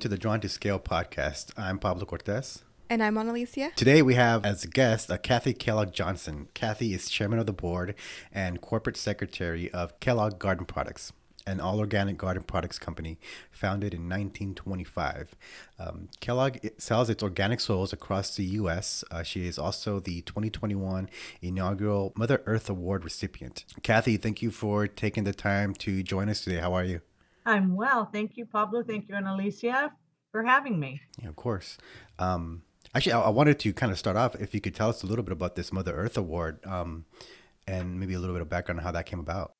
To the Drawn to Scale podcast. I'm Pablo Cortez. And I'm Annalicia. Today we have as a guest uh, Kathy Kellogg Johnson. Kathy is chairman of the board and corporate secretary of Kellogg Garden Products, an all organic garden products company founded in 1925. Um, Kellogg sells its organic soils across the U.S. Uh, she is also the 2021 inaugural Mother Earth Award recipient. Kathy, thank you for taking the time to join us today. How are you? I'm well. Thank you, Pablo. Thank you, Annalicia, for having me. Yeah, of course. Um, actually, I, I, wanted to kind of start off if you could tell us a little bit about this Mother Earth Award um, and maybe a little bit of background on how that came about.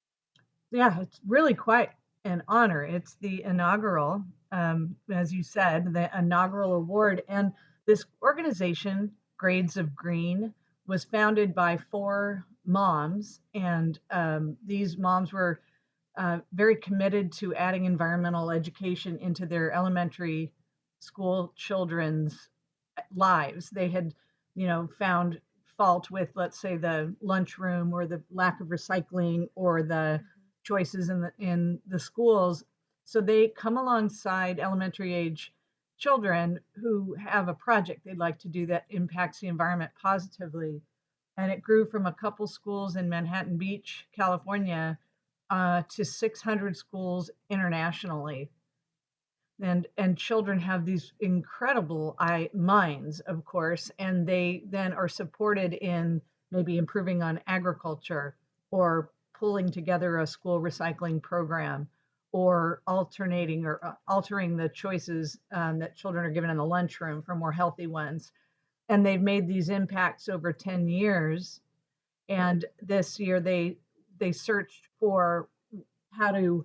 Yeah, it's really quite an honor. It's the inaugural, um, as you said, the inaugural award. And this organization, Grades of Green, was founded by four moms. And um, these moms were uh, very committed to adding environmental education into their elementary school children's lives. They had, you know, found fault with, let's say, the lunchroom or the lack of recycling or the choices in the in the schools. So they come alongside elementary age children who have a project they'd like to do that impacts the environment positively. And it grew from a couple schools in Manhattan Beach, California, uh, to 600 schools internationally. And, and children have these incredible eye, minds, of course, and they then are supported in maybe improving on agriculture or pulling together a school recycling program or alternating or uh, altering the choices um, that children are given in the lunchroom for more healthy ones. And they've made these impacts over 10 years. And this year they they searched for how to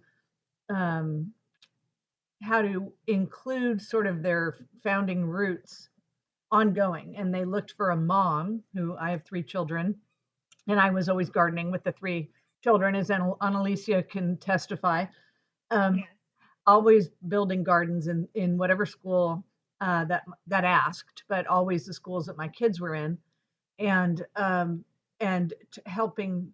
um, how to include sort of their founding roots ongoing and they looked for a mom who i have three children and i was always gardening with the three children as annalicia can testify um, yeah. always building gardens in, in whatever school uh, that that asked but always the schools that my kids were in and um, and helping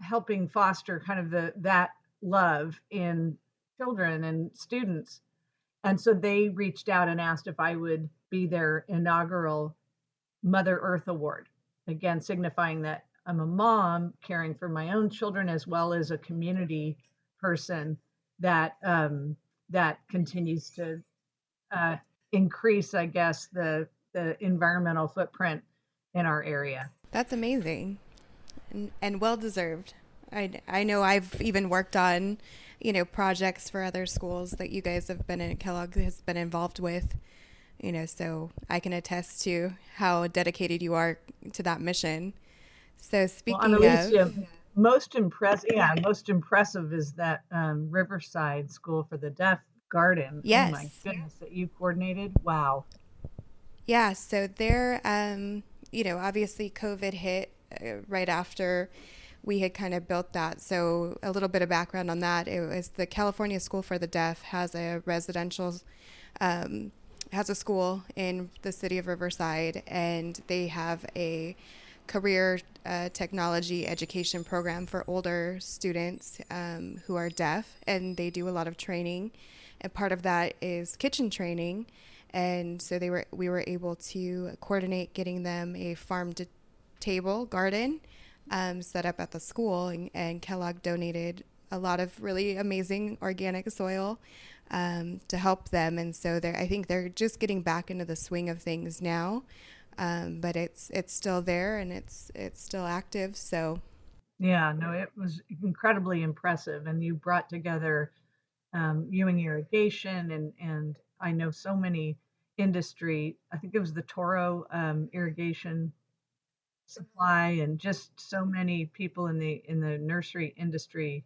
helping foster kind of the that love in children and students. And so they reached out and asked if I would be their inaugural Mother Earth Award, again, signifying that I'm a mom caring for my own children as well as a community person that um, that continues to uh, increase, I guess, the the environmental footprint in our area. That's amazing and, and well deserved. I, I know I've even worked on, you know, projects for other schools that you guys have been in, Kellogg has been involved with, you know, so I can attest to how dedicated you are to that mission. So speaking well, of. Most impressive, yeah, most impressive is that um, Riverside School for the Deaf garden. Yes. Oh my goodness, that you coordinated. Wow. Yeah. So there, um, you know, obviously COVID hit right after we had kind of built that. So a little bit of background on that: it was the California School for the Deaf has a residential. Um, has a school in the city of Riverside, and they have a career uh, technology education program for older students um, who are deaf, and they do a lot of training. And part of that is kitchen training, and so they were we were able to coordinate getting them a farm to table garden um, set up at the school, and, and, Kellogg donated a lot of really amazing organic soil um, to help them. And so I think they're just getting back into the swing of things now, um, but it's it's still there and it's it's still active. So yeah, no, it was incredibly impressive, and you brought together um, Ewing Irrigation and and I know so many industry. I think it was the Toro um, irrigation supply and just so many people in the in the nursery industry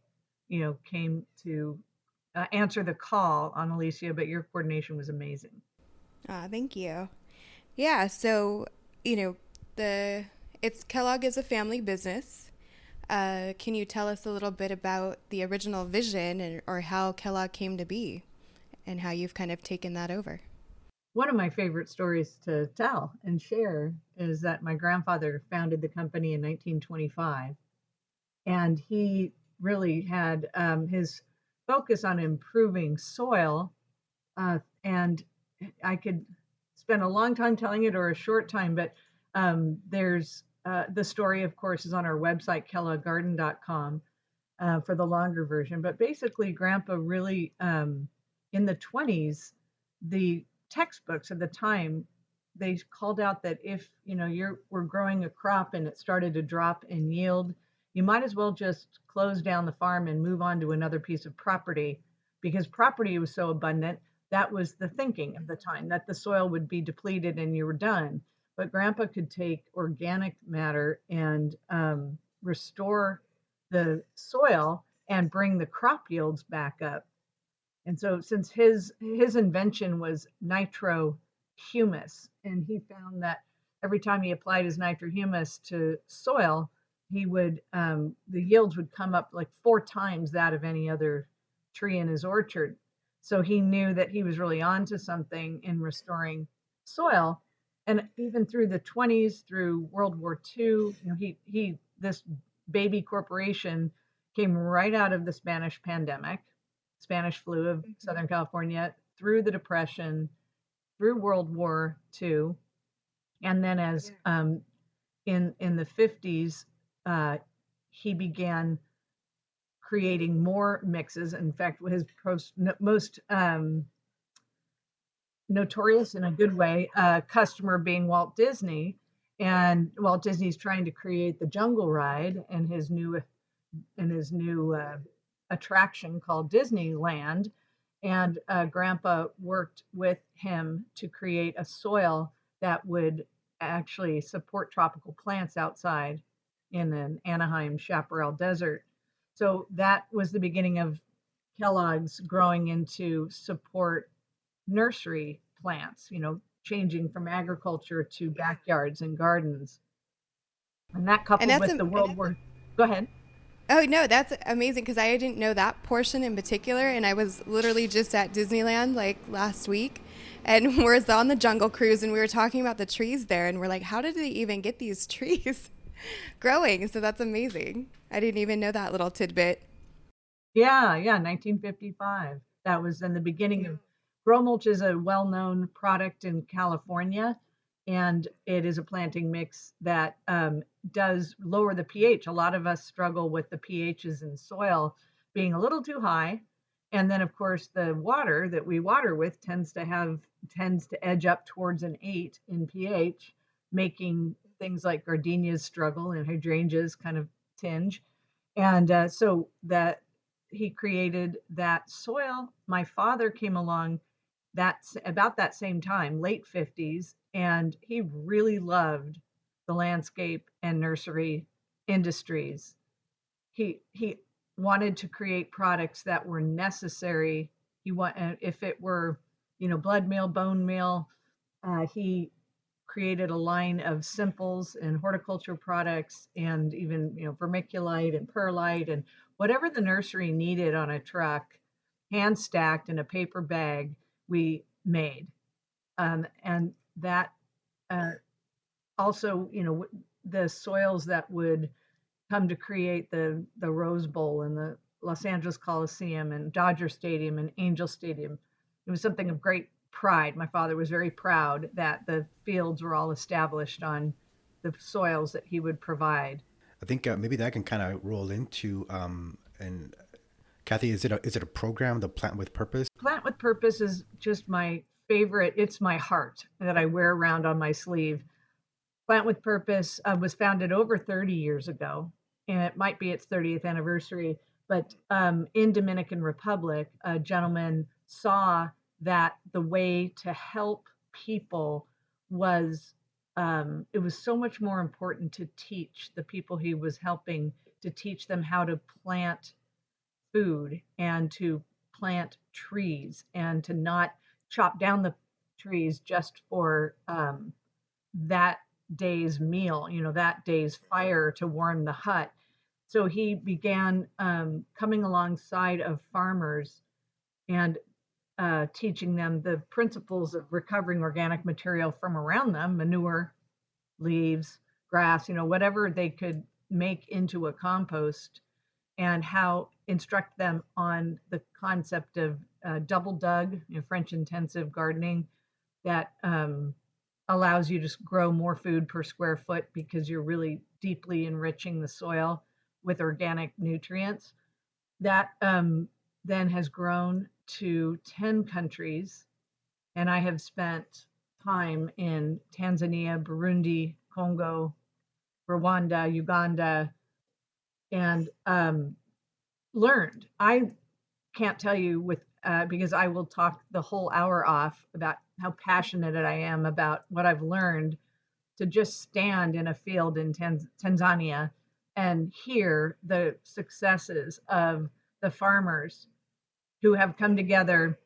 you know came to uh, answer the call Annalicia but your coordination was amazing. Ah thank you. Yeah so you know the it's kellogg is a family business. Uh, can you tell us a little bit about the original vision and, or how kellogg came to be and how you've kind of taken that over one of my favorite stories to tell and share is that my grandfather founded the company in 1925 and he really had um, his focus on improving soil Uh, and I could spend a long time telling it or a short time, but um, there's uh, the story, of course, is on our website, kellogggarden.com, uh, for the longer version. But basically, Grandpa really, um, in the 20s, the textbooks at the time, they called out that if you know you're we're growing a crop and it started to drop in yield, you might as well just close down the farm and move on to another piece of property because property was so abundant. That was the thinking of the time that the soil would be depleted and you were done but grandpa could take organic matter and um, restore the soil and bring the crop yields back up and so since his his invention was nitro humus and he found that every time he applied his Nitrohumus to soil he would um, the yields would come up like four times that of any other tree in his orchard. So he knew that he was really onto something in restoring soil. And even through the 20s through world war ii you know he he this baby corporation came right out of the spanish pandemic spanish flu of mm-hmm. southern california through the depression through world war ii and then as yeah. um, in in the 50s uh, he began creating more mixes in fact his most, most um, notorious in a good way uh, customer being Walt Disney, and Walt Disney's trying to create the Jungle Ride and his new and his new uh, attraction called Disneyland. And uh, Grandpa worked with him to create a soil that would actually support tropical plants outside in an Anaheim chaparral desert. So that was the beginning of Kellogg's growing into support nursery plants, you know, changing from agriculture to backyards and gardens. And that coupled and with the World War. Go ahead. Oh no, that's amazing because I didn't know that portion in particular, and I was literally just at Disneyland like last week, and we're on the Jungle Cruise, and we were talking about the trees there, and we're like, how did they even get these trees growing? So that's amazing. I didn't even know that little tidbit. Yeah, yeah, 1955. That was in the beginning of Gromulch is a well known product in California, and it is a planting mix that um, does lower the pH. A lot of us struggle with the pHs in soil being a little too high. And then, of course, the water that we water with tends to have tends to edge up towards an eight in pH, making things like gardenias struggle and hydrangeas kind of tinge. And uh, so that he created that soil. My father came along that's about that same time, late 50s, and he really loved the landscape and nursery industries. He he wanted to create products that were necessary. He want if it were, you know, blood meal, bone meal. Uh, he created a line of simples and horticulture products, and even you know vermiculite and perlite and whatever the nursery needed on a truck, hand stacked in a paper bag we made. Um, and that uh, also, you know, the soils that would come to create the, the Rose Bowl and the Los Angeles Coliseum and Dodger Stadium and Angel Stadium. It was something of great pride. My father was very proud that the fields were all established on the soils that he would provide. I think uh, maybe that can kind of roll into um, and Kathy, is it a, is it a program, the Plant with Purpose? Plant with Purpose is just my favorite. It's my heart that I wear around on my sleeve. Plant with Purpose uh, was founded over 30 years ago, and it might be its 30th anniversary. But um, in Dominican Republic, a gentleman saw that the way to help people was um, it was so much more important to teach the people he was helping to teach them how to plant food and to plant trees and to not chop down the trees just for um, that day's meal, you know, that day's fire to warm the hut. So he began um, coming alongside of farmers and uh, teaching them the principles of recovering organic material from around them manure, leaves, grass, you know, whatever they could make into a compost and how instruct them on the concept of uh, double dug, you know, French intensive gardening that um, allows you to grow more food per square foot because you're really deeply enriching the soil with organic nutrients. That um, then has grown to 10 countries, and I have spent time in Tanzania, Burundi, Congo, Rwanda, Uganda, and um, learned. I can't tell you with uh, because I will talk the whole hour off about how passionate I am about what I've learned to just stand in a field in Tanz- Tanzania and hear the successes of the farmers who have come together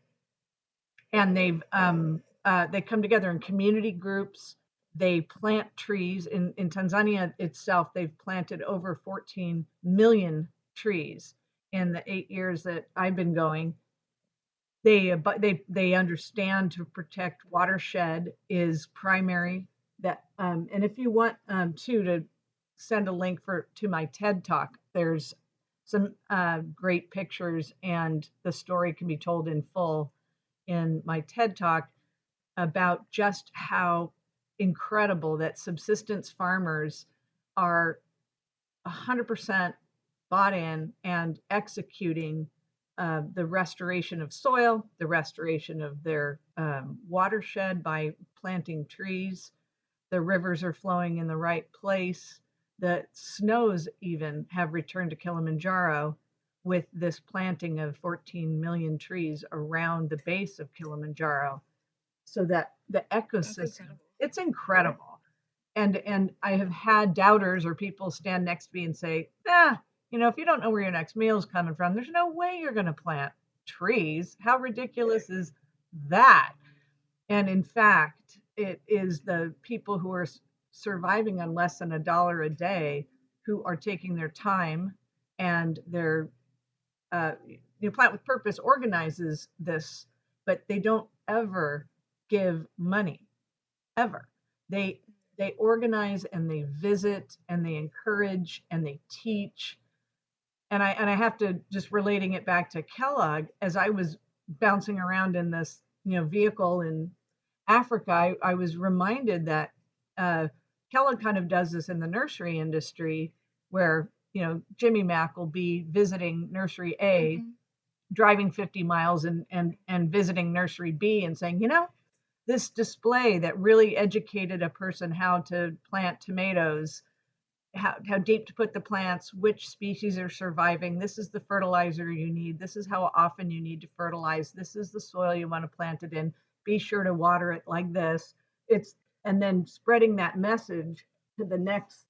and they've um, uh, they come together in community groups. They plant trees. In, in tanzania itself they've planted over 14 million trees in the eight years that i've been going they they they understand to protect watershed is primary that um, and if you want um, too to send a link for to my ted talk there's some uh, great pictures and the story can be told in full in my ted talk about just how incredible that subsistence farmers are 100% bought in and executing uh, the restoration of soil, the restoration of their um, watershed by planting trees. The rivers are flowing in the right place. The snows even have returned to Kilimanjaro with this planting of 14 million trees around the base of Kilimanjaro so that the ecosystem incredible. it's incredible and and i have had doubters or people stand next to me and say ah you know if you don't know where your next meal is coming from there's no way you're going to plant trees how ridiculous is that and in fact it is the people who are surviving on less than a dollar a day who are taking their time and their uh, you know, plant with purpose organizes this but they don't ever give money ever. They they organize and they visit and they encourage and they teach. And I and I have to just relating it back to Kellogg as I was bouncing around in this you know vehicle in Africa, I, I was reminded that uh, Kellogg kind of does this in the nursery industry where you know Jimmy Mack will be visiting nursery A, mm-hmm. driving 50 miles and and and visiting nursery B and saying, you know, this display that really educated a person how to plant tomatoes how, how deep to put the plants which species are surviving. This is the fertilizer you need. This is how often you need to fertilize. This is the soil you want to plant it in. Be sure to water it like this. It's and then spreading that message to the next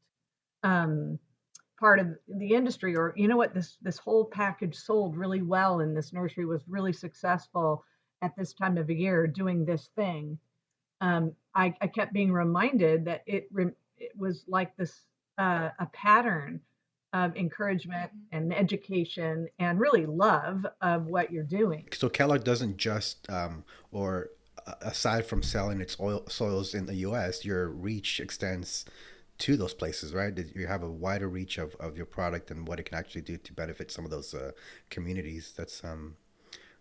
um, part of the industry or you know what this this whole package sold really well and this nursery was really successful at this time of year doing this thing, um, I, I, kept being reminded that it, it was like this uh, a pattern of encouragement mm-hmm. and education and really love of what you're doing. So Kellogg doesn't just, um, or aside from selling its oil soils in the U.S., your reach extends to those places, right? You have a wider reach of, of your product and what it can actually do to benefit some of those uh, communities. That's um,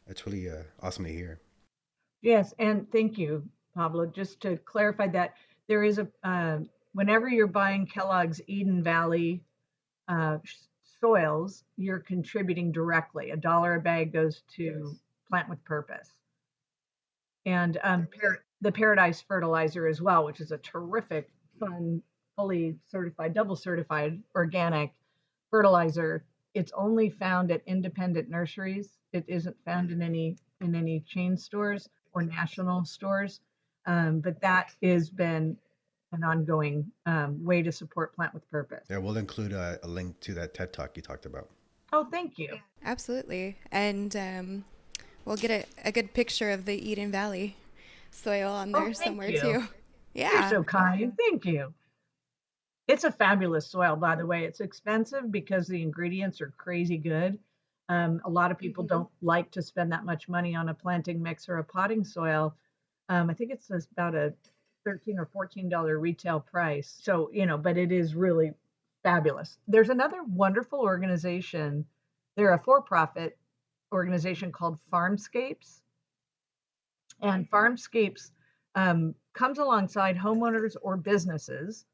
that's really uh, awesome to hear. Yes, and thank you, Pablo. Just to clarify that there is a uh, whenever you're buying Kellogg's Eden Valley uh, soils, you're contributing directly. A dollar a bag goes to yes. Plant with Purpose, and um, par- the Paradise Fertilizer as well, which is a terrific, fun, fully certified, double certified organic fertilizer. It's only found at independent nurseries it isn't found in any in any chain stores or national stores, um, but that has been an ongoing um, way to support Plant with Purpose. Yeah, we'll include a, a, link to that TED Talk you talked about. Oh, thank you. Absolutely, and um, we'll get a, a, good picture of the Eden Valley soil on oh, there oh, somewhere you. too. Yeah, You're so kind. Thank you. It's a fabulous soil, by the way. It's expensive because the ingredients are crazy good. Um, a lot of people mm-hmm. don't like to spend that much money on a planting mix or a potting soil. Um, I think it's about a 13 or 14 dollar retail price. So, you know, but it is really fabulous. There's another wonderful organization. They're a for-profit organization called Farmscapes, and Farmscapes um, comes alongside homeowners or businesses,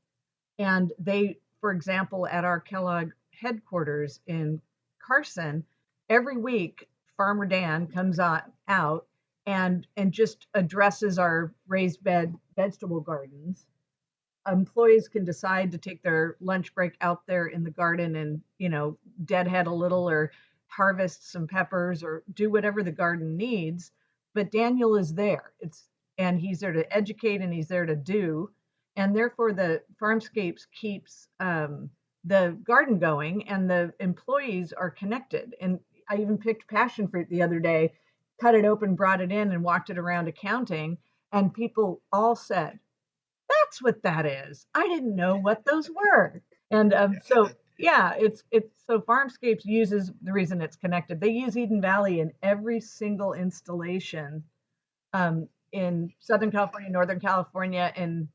and they, for example, at our Kellogg headquarters in Carson, every week Farmer Dan comes on, out and and just addresses our raised bed vegetable gardens. Employees can decide to take their lunch break out there in the garden and you know deadhead a little or harvest some peppers or do whatever the garden needs but daniel is there. It's and he's there to educate and he's there to do and therefore the farmscapes keeps um, the garden going and the employees are connected. And i even picked passion fruit the other day cut it open brought it in and walked it around accounting and people all said that's what that is. I didn't know what those were. And um, so, yeah, it's it's so Farmscapes uses the reason it's connected. They use Eden Valley in every single installation um, in Southern California, Northern California, and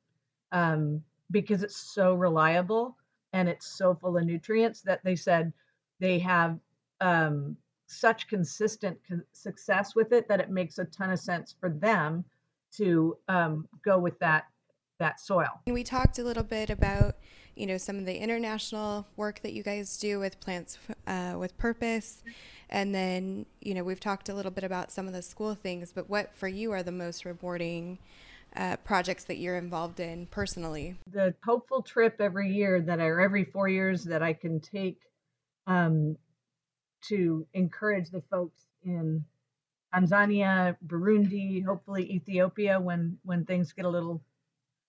um, because it's so reliable and it's so full of nutrients that they said they have um, such consistent co- success with it that it makes a ton of sense for them to um, go with that that soil. We talked a little bit about, you know, some of the international work that you guys do with plants uh, with purpose, and then you know we've talked a little bit about some of the school things. But what for you are the most rewarding? Uh, projects that you're involved in personally? The hopeful trip every year that I, or every four years that I can take um, to encourage the folks in Tanzania, Burundi, hopefully Ethiopia when when things get a little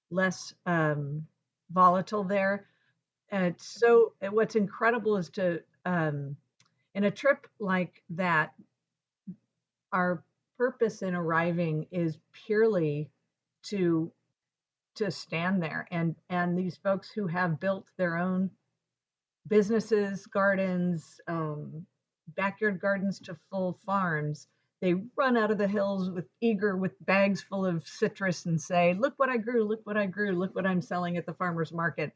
less um, volatile there. And so, what's incredible is to, um, in a trip like that, our purpose in arriving is purely to to stand there and and these folks who have built their own businesses gardens um, backyard gardens to full farms. They run out of the hills with eager with bags full of citrus and say look what i grew look what i grew look what i'm selling at the farmers market.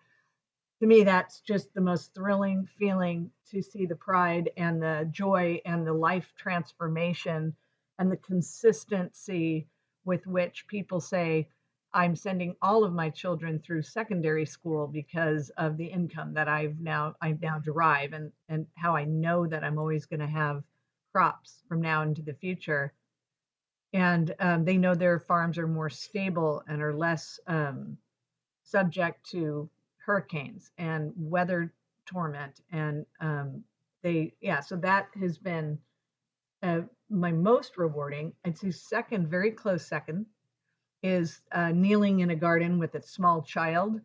To me that's just the most thrilling feeling to see the pride and the joy and the life transformation and the consistency with which people say i'm sending all of my children through secondary school because of the income that i've now i now derive and and how i know that i'm always going to have crops from now into the future. And um, they know their farms are more stable and are less um, subject to hurricanes and weather torment. And um, they, yeah, so that has been uh, my most rewarding. I'd say second, very close second, is uh, kneeling in a garden with a small child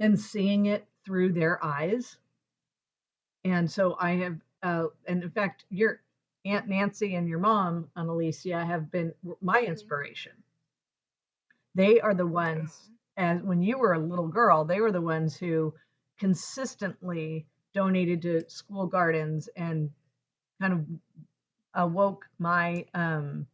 and seeing it through their eyes. And so I have uh, and in fact, your Aunt Nancy and your mom, Annalicia, have been my mm-hmm. inspiration. They are the ones, as when you were a little girl, they were the ones who consistently donated to school gardens and kind of awoke my um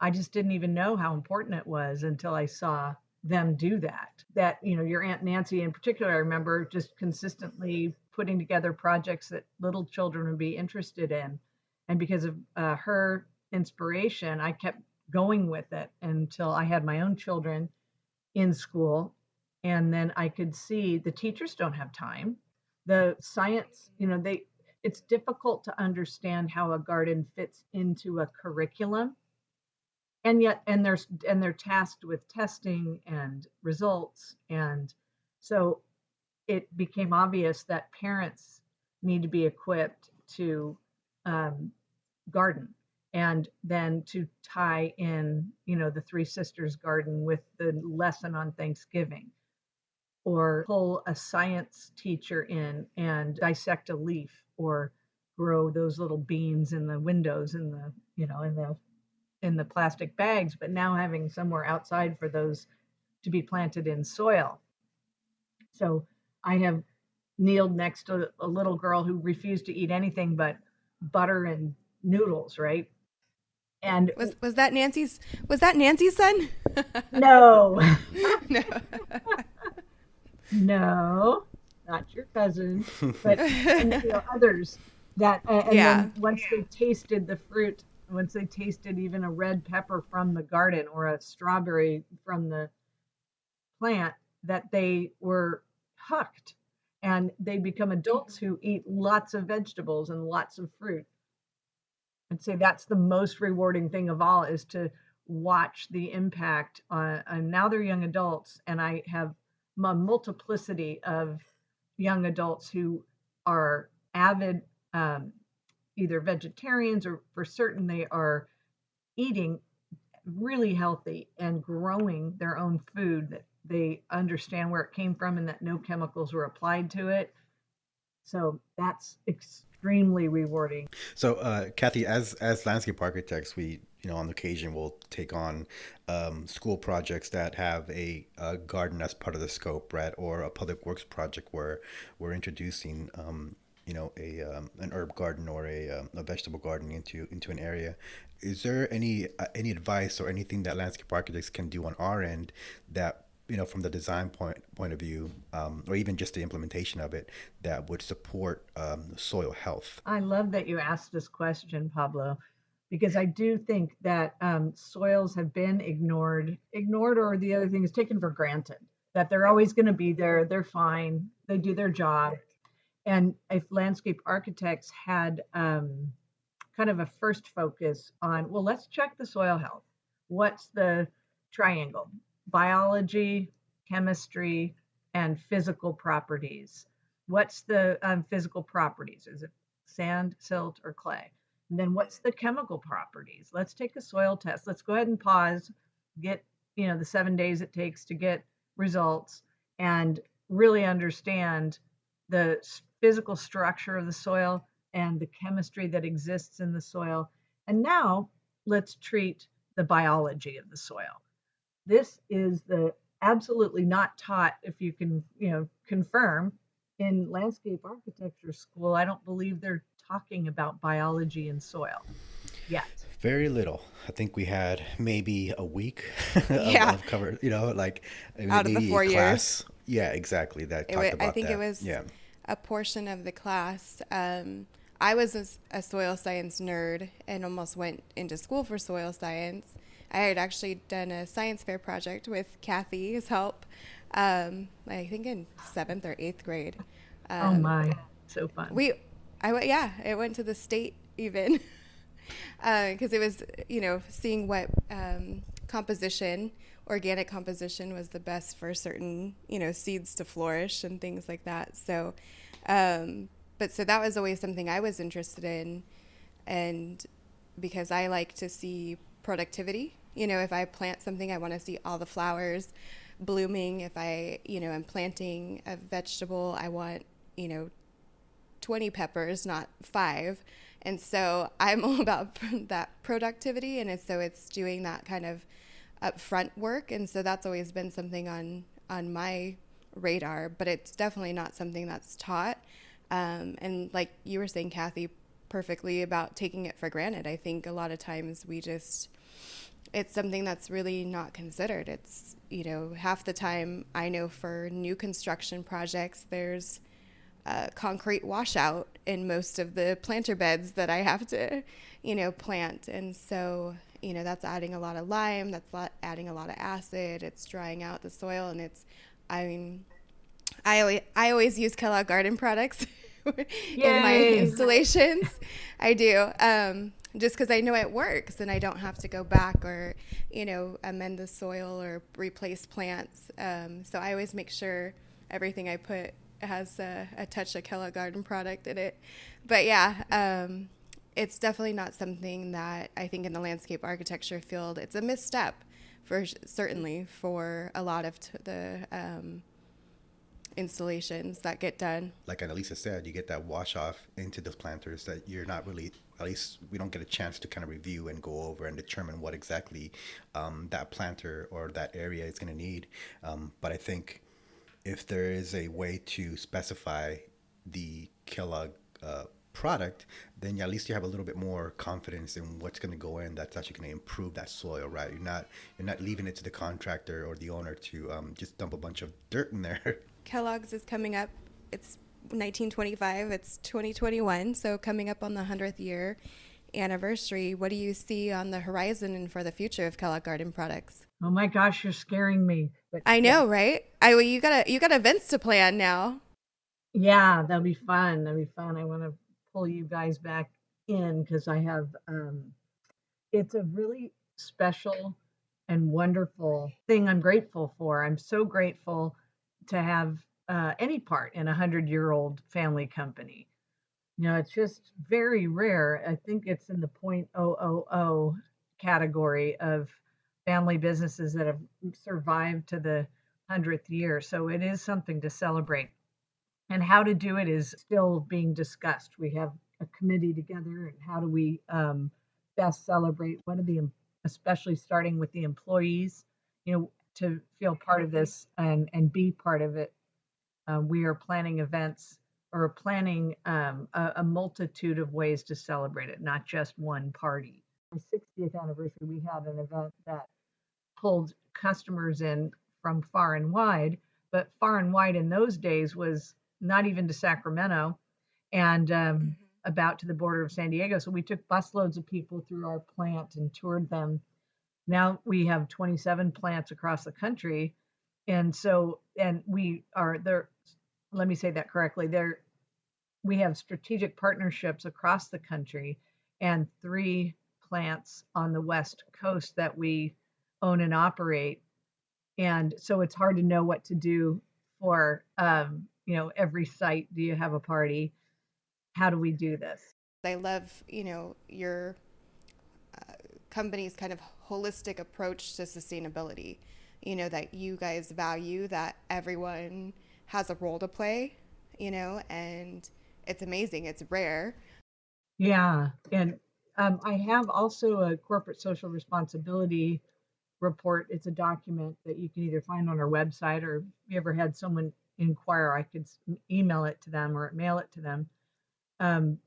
I just didn't even know how important it was until I saw them do that. That, you know, your Aunt Nancy in particular, I remember just consistently putting together projects that little children would be interested in. And because of uh, her inspiration, I kept going with it until I had my own children in school. And then I could see the teachers don't have time. The science, you know, they, it's difficult to understand how a garden fits into a curriculum and yet and they're and they're tasked with testing and results. And so it became obvious that parents need to be equipped to um, garden and then to tie in you know the three sisters garden with the lesson on thanksgiving or pull a science teacher in and dissect a leaf or grow those little beans in the windows in the you know in the in the plastic bags but now having somewhere outside for those to be planted in soil so I have kneeled next to a little girl who refused to eat anything but butter and noodles, right? And was was that Nancy's was that Nancy's son? no. no. no. not your cousin, but and, you know, others that, uh, and Yeah. then once they tasted the fruit, once they tasted even a red pepper from the garden or a strawberry from the plant, that they were hooked and they become adults who eat lots of vegetables and lots of fruit. I'd say that's the most rewarding thing of all is to watch the impact on, and now they're young adults and I have a multiplicity of young adults who are avid um, either vegetarians or for certain they are eating really healthy and growing their own food that they understand where it came from and that no chemicals were applied to it. So that's extremely rewarding. So, uh, Kathy, as as landscape architects, we you know on occasion will take on um, school projects that have a, a garden as part of the scope, right, or a public works project where we're introducing um, you know a um, an herb garden or a, um, a vegetable garden into into an area. Is there any uh, any advice or anything that landscape architects can do on our end that you know from the design point point of view, um, or even just the implementation of it, that would support um, soil health? I love that you asked this question, Pablo, because I do think that um, soils have been ignored, ignored, or the other thing is taken for granted that they're always going to be there. They're fine. They do their job. And if landscape architects had um, kind of a first focus on, well, let's check the soil health. What's the triangle? Biology, chemistry, and physical properties. What's the um, physical properties? Is it sand, silt, or clay? And then what's the chemical properties? Let's take a soil test. Let's go ahead and pause, get, you know, the seven days it takes to get results and really understand the physical structure of the soil and the chemistry that exists in the soil. And now let's treat the biology of the soil. This is the absolutely not taught, if you can, you know, confirm in landscape architecture school. I don't believe they're talking about biology in soil yet. Very little. I think we had maybe a week of, Yeah. of cover. You know, like Out of the maybe a four years. class. Yeah, exactly. That It talked wa- about I think that. it was Yeah. A portion of the class. Um, I was a soil science nerd and almost went into school for soil science. I had actually done a science fair project with Kathy's help, um, I think in seventh or eighth grade. oh Um, my, so fun. we, I went, yeah, it went to the state even, because it was, you know, seeing what um, composition, organic composition was the best for certain, you know, seeds to flourish and things like that. So, um, but so that was always something I was interested in, and because I like to see productivity. You know, if I plant something, I want to see all the flowers blooming. If I, you know, am planting a vegetable, I want, you know, 20 peppers, not five. And so I'm all about that productivity. And so it's doing that kind of upfront work. And so that's always been something on, on my radar, but it's definitely not something that's taught. Um, and like you were saying, Kathy, perfectly about taking it for granted. I think a lot of times we just, it's something that's really not considered. It's, you know, half the time I know for new construction projects, there's, concrete washout in most of the planter beds that I have to, you know, plant. And so, you know, that's adding a lot of lime, that's adding a lot of acid, it's drying out the soil. And it's, I mean, I always, I always use Kellogg Garden products in my installations. I do. Um, just because I know it works and I don't have to go back or, you know, amend the soil or replace plants. Um, so I always make sure everything I put has a, a touch of Kellogg Garden product in it. But yeah, um, it's definitely not something that I think in the landscape architecture field, it's a misstep for certainly for a lot of t- the um, installations that get done. Like Annalicia said, you get that wash off into the planters that you're not really, at least we don't get a chance to kind of review and go over and determine what exactly um, that planter or that area is going to need. Um, but I think if there is a way to specify the Kellogg uh, product, then at least you have a little bit more confidence in what's going to go in. That's actually going to improve that soil, right? You're not you're not leaving it to the contractor or the owner to um, just dump a bunch of dirt in there. Kellogg's is coming up it's 1925, it's 2021, so coming up on the 100th year anniversary, what do you see on the horizon and for the future of Kellogg Garden Products? Oh my gosh, you're scaring me. But I know, right? I well, you got a you got events to plan now. Yeah, that'll be fun. That'll be fun. I want to pull you guys back in because I have um it's a really special and wonderful thing I'm grateful for. I'm so grateful to have uh, any part in a hundred year old family company. You know, it's just very rare. I think it's in the 0.000 category of family businesses that have survived to the 100th year. So it is something to celebrate. And how to do it is still being discussed. We have a committee together, and how do we um, best celebrate? What are the, especially starting with the employees, you know, to feel part of this and and be part of it. Uh, we are planning events or planning um, a, a, multitude of ways to celebrate it, not just one party. Our 60th anniversary, we had an event that pulled customers in from far and wide, but far and wide in those days was not even to Sacramento and um, mm-hmm. about to the border of San Diego. So we took busloads of people through our plant and toured them. Now we have 27 plants across the country. And so, and we are there, let me say that correctly. There, we have strategic partnerships across the country and three plants on the West Coast that we own and operate. And so it's hard to know what to do for, um, you know, every site. Do you have a party? How do we do this? I love, you know, your uh, company's kind of holistic approach to sustainability. You know, that you guys value that everyone has a role to play, you know, and it's amazing. It's rare. Yeah. And um, I have also a corporate social responsibility report. It's a document that you can either find on our website or if you ever had someone inquire, I could email it to them or mail it to them. Um,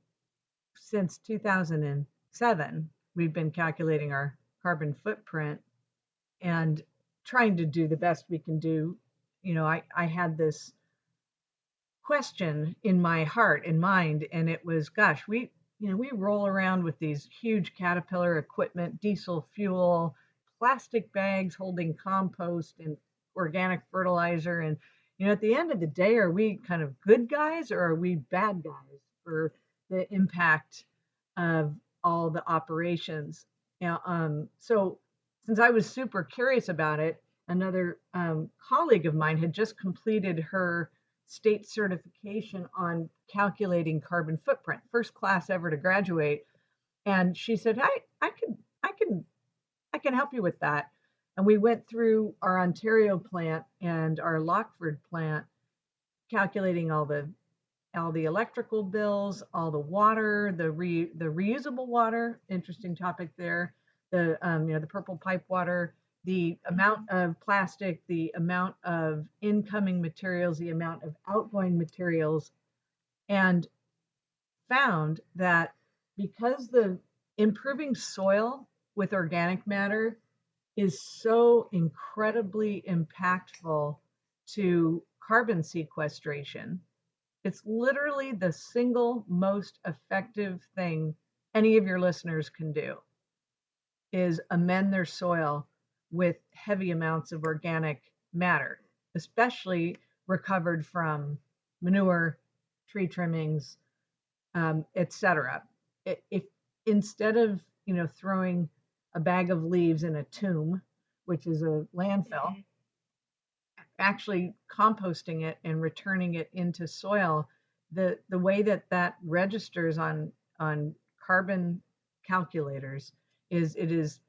since 2007, we've been calculating our carbon footprint and trying to do the best we can do. You know, I, I had this question in my heart and mind, and it was, gosh, we, you know, we roll around with these huge Caterpillar equipment, diesel fuel, plastic bags holding compost and organic fertilizer. And, you know, at the end of the day, are we kind of good guys or are we bad guys for the impact of all the operations? Now, um, so since I was super curious about it, another um, colleague of mine had just completed her state certification on calculating carbon footprint, first class ever to graduate. And she said, I, I can I can I can help you with that. And we went through our Ontario plant and our Lockeford plant, calculating all the all the electrical bills, all the water, the re, the reusable water. Interesting topic there. The um, you know the purple pipe water, the amount of plastic, the amount of incoming materials, the amount of outgoing materials, and found that because the improving soil with organic matter is so incredibly impactful to carbon sequestration. It's literally the single most effective thing any of your listeners can do is amend their soil with heavy amounts of organic matter, especially recovered from manure, tree trimmings, um, etc. If instead of you know throwing a bag of leaves in a tomb, which is a landfill, mm-hmm. actually composting it and returning it into soil, the the way that that registers on on carbon calculators is it is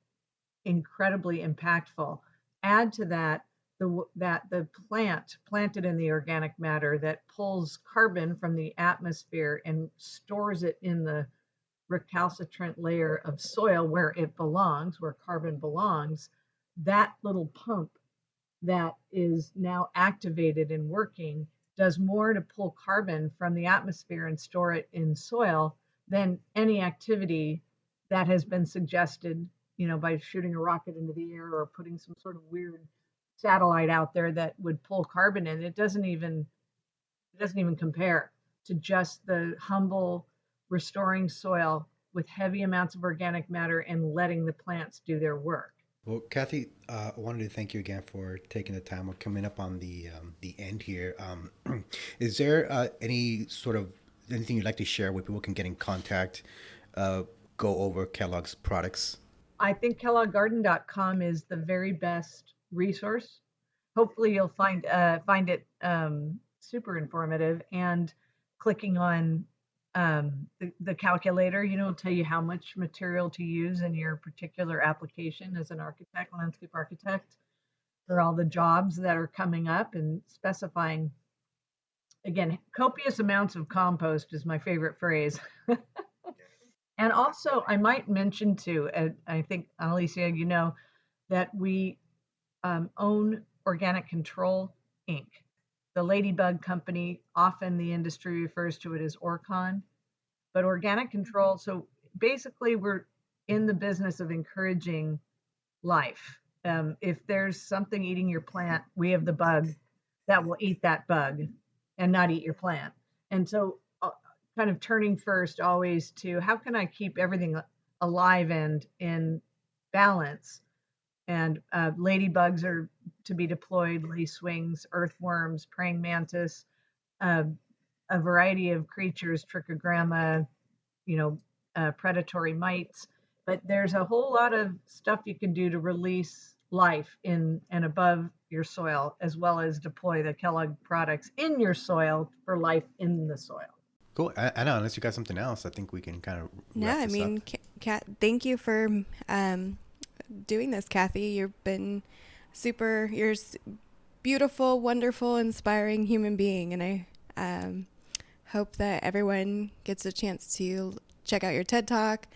incredibly impactful. Add to that the that the plant planted in the organic matter that pulls carbon from the atmosphere and stores it in the recalcitrant layer of soil where it belongs, where carbon belongs, that little pump that is now activated and working does more to pull carbon from the atmosphere and store it in soil than any activity that has been suggested, you know, by shooting a rocket into the air or putting some sort of weird satellite out there that would pull carbon in. It doesn't even it doesn't even compare to just the humble restoring soil with heavy amounts of organic matter and letting the plants do their work. Well, Kathy, uh, I wanted to thank you again for taking the time. We're coming up on the um, the end here. Um, is there uh, any sort of anything you'd like to share where people can get in contact, uh, go over Kellogg's products? I think kellogggarden.com is the very best resource. Hopefully, you'll find uh, find it um, super informative and clicking on um, the, the calculator, you know, will tell you how much material to use in your particular application as an architect, landscape architect, for all the jobs that are coming up and specifying. Again, copious amounts of compost is my favorite phrase. and also, I might mention too, and I think, Alicia, you know, that we um, own Organic Control Inc the Ladybug Company, often the industry refers to it as Orcon, but organic mm-hmm. control. So basically, we're in the business of encouraging life. Um, if there's something eating your plant, we have the bug that will eat that bug and not eat your plant. And so, uh, kind of turning first always to how can I keep everything alive and in balance and uh, ladybugs are to be deployed, lacewings, earthworms, praying mantis, uh, a variety of creatures, trichogramma, you know, uh, predatory mites. But there's a whole lot of stuff you can do to release life in and above your soil, as well as deploy the Kellogg products in your soil for life in the soil. Cool. I, I know. Unless you got something else, I think we can kind of. Yeah, I mean, Kat, thank you for um, doing this, Kathy. You've been super, you're beautiful, wonderful, inspiring human being. And I um, hope that everyone gets a chance to check out your TED Talk,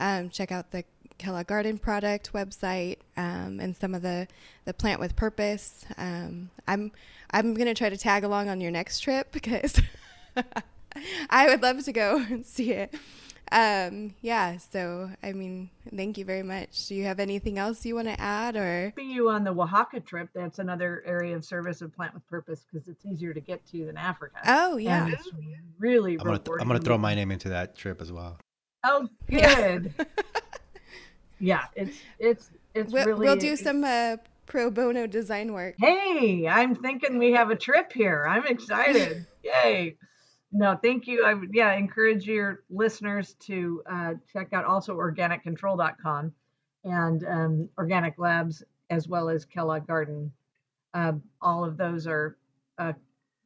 um, check out the Kellogg Garden Product website, um, and some of the, the Plant with Purpose. Um, I'm I'm gonna try to tag along on your next trip because I would love to go and see it um, yeah, so I mean, thank you very much. Do you have anything else you want to add or be you on the Oaxaca trip? That's another area of service of Plant with Purpose because it's easier to get to than Africa. Oh yeah, and it's really. I'm gonna, th- I'm gonna throw my name into that trip as well. Oh, good. Yeah, yeah it's it's it's we'll, really. We'll do some uh, pro bono design work. Hey, I'm thinking we have a trip here. I'm excited. Yay no, thank you. I would, yeah, encourage your listeners to uh, check out also organiccontrol.com and um, Organic Labs as well as Kellogg Garden. Uh, all of those are uh,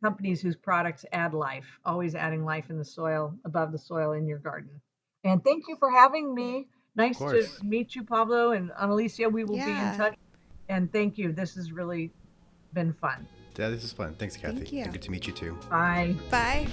companies whose products add life, always adding life in the soil, above the soil in your garden. And thank you for having me. Nice to meet you, Pablo and Alicia. We will yeah. be in touch. And thank you. This has really been fun. Yeah, this is fun. Thanks, Kathy. Thank you. Good to meet you too. Bye. Bye.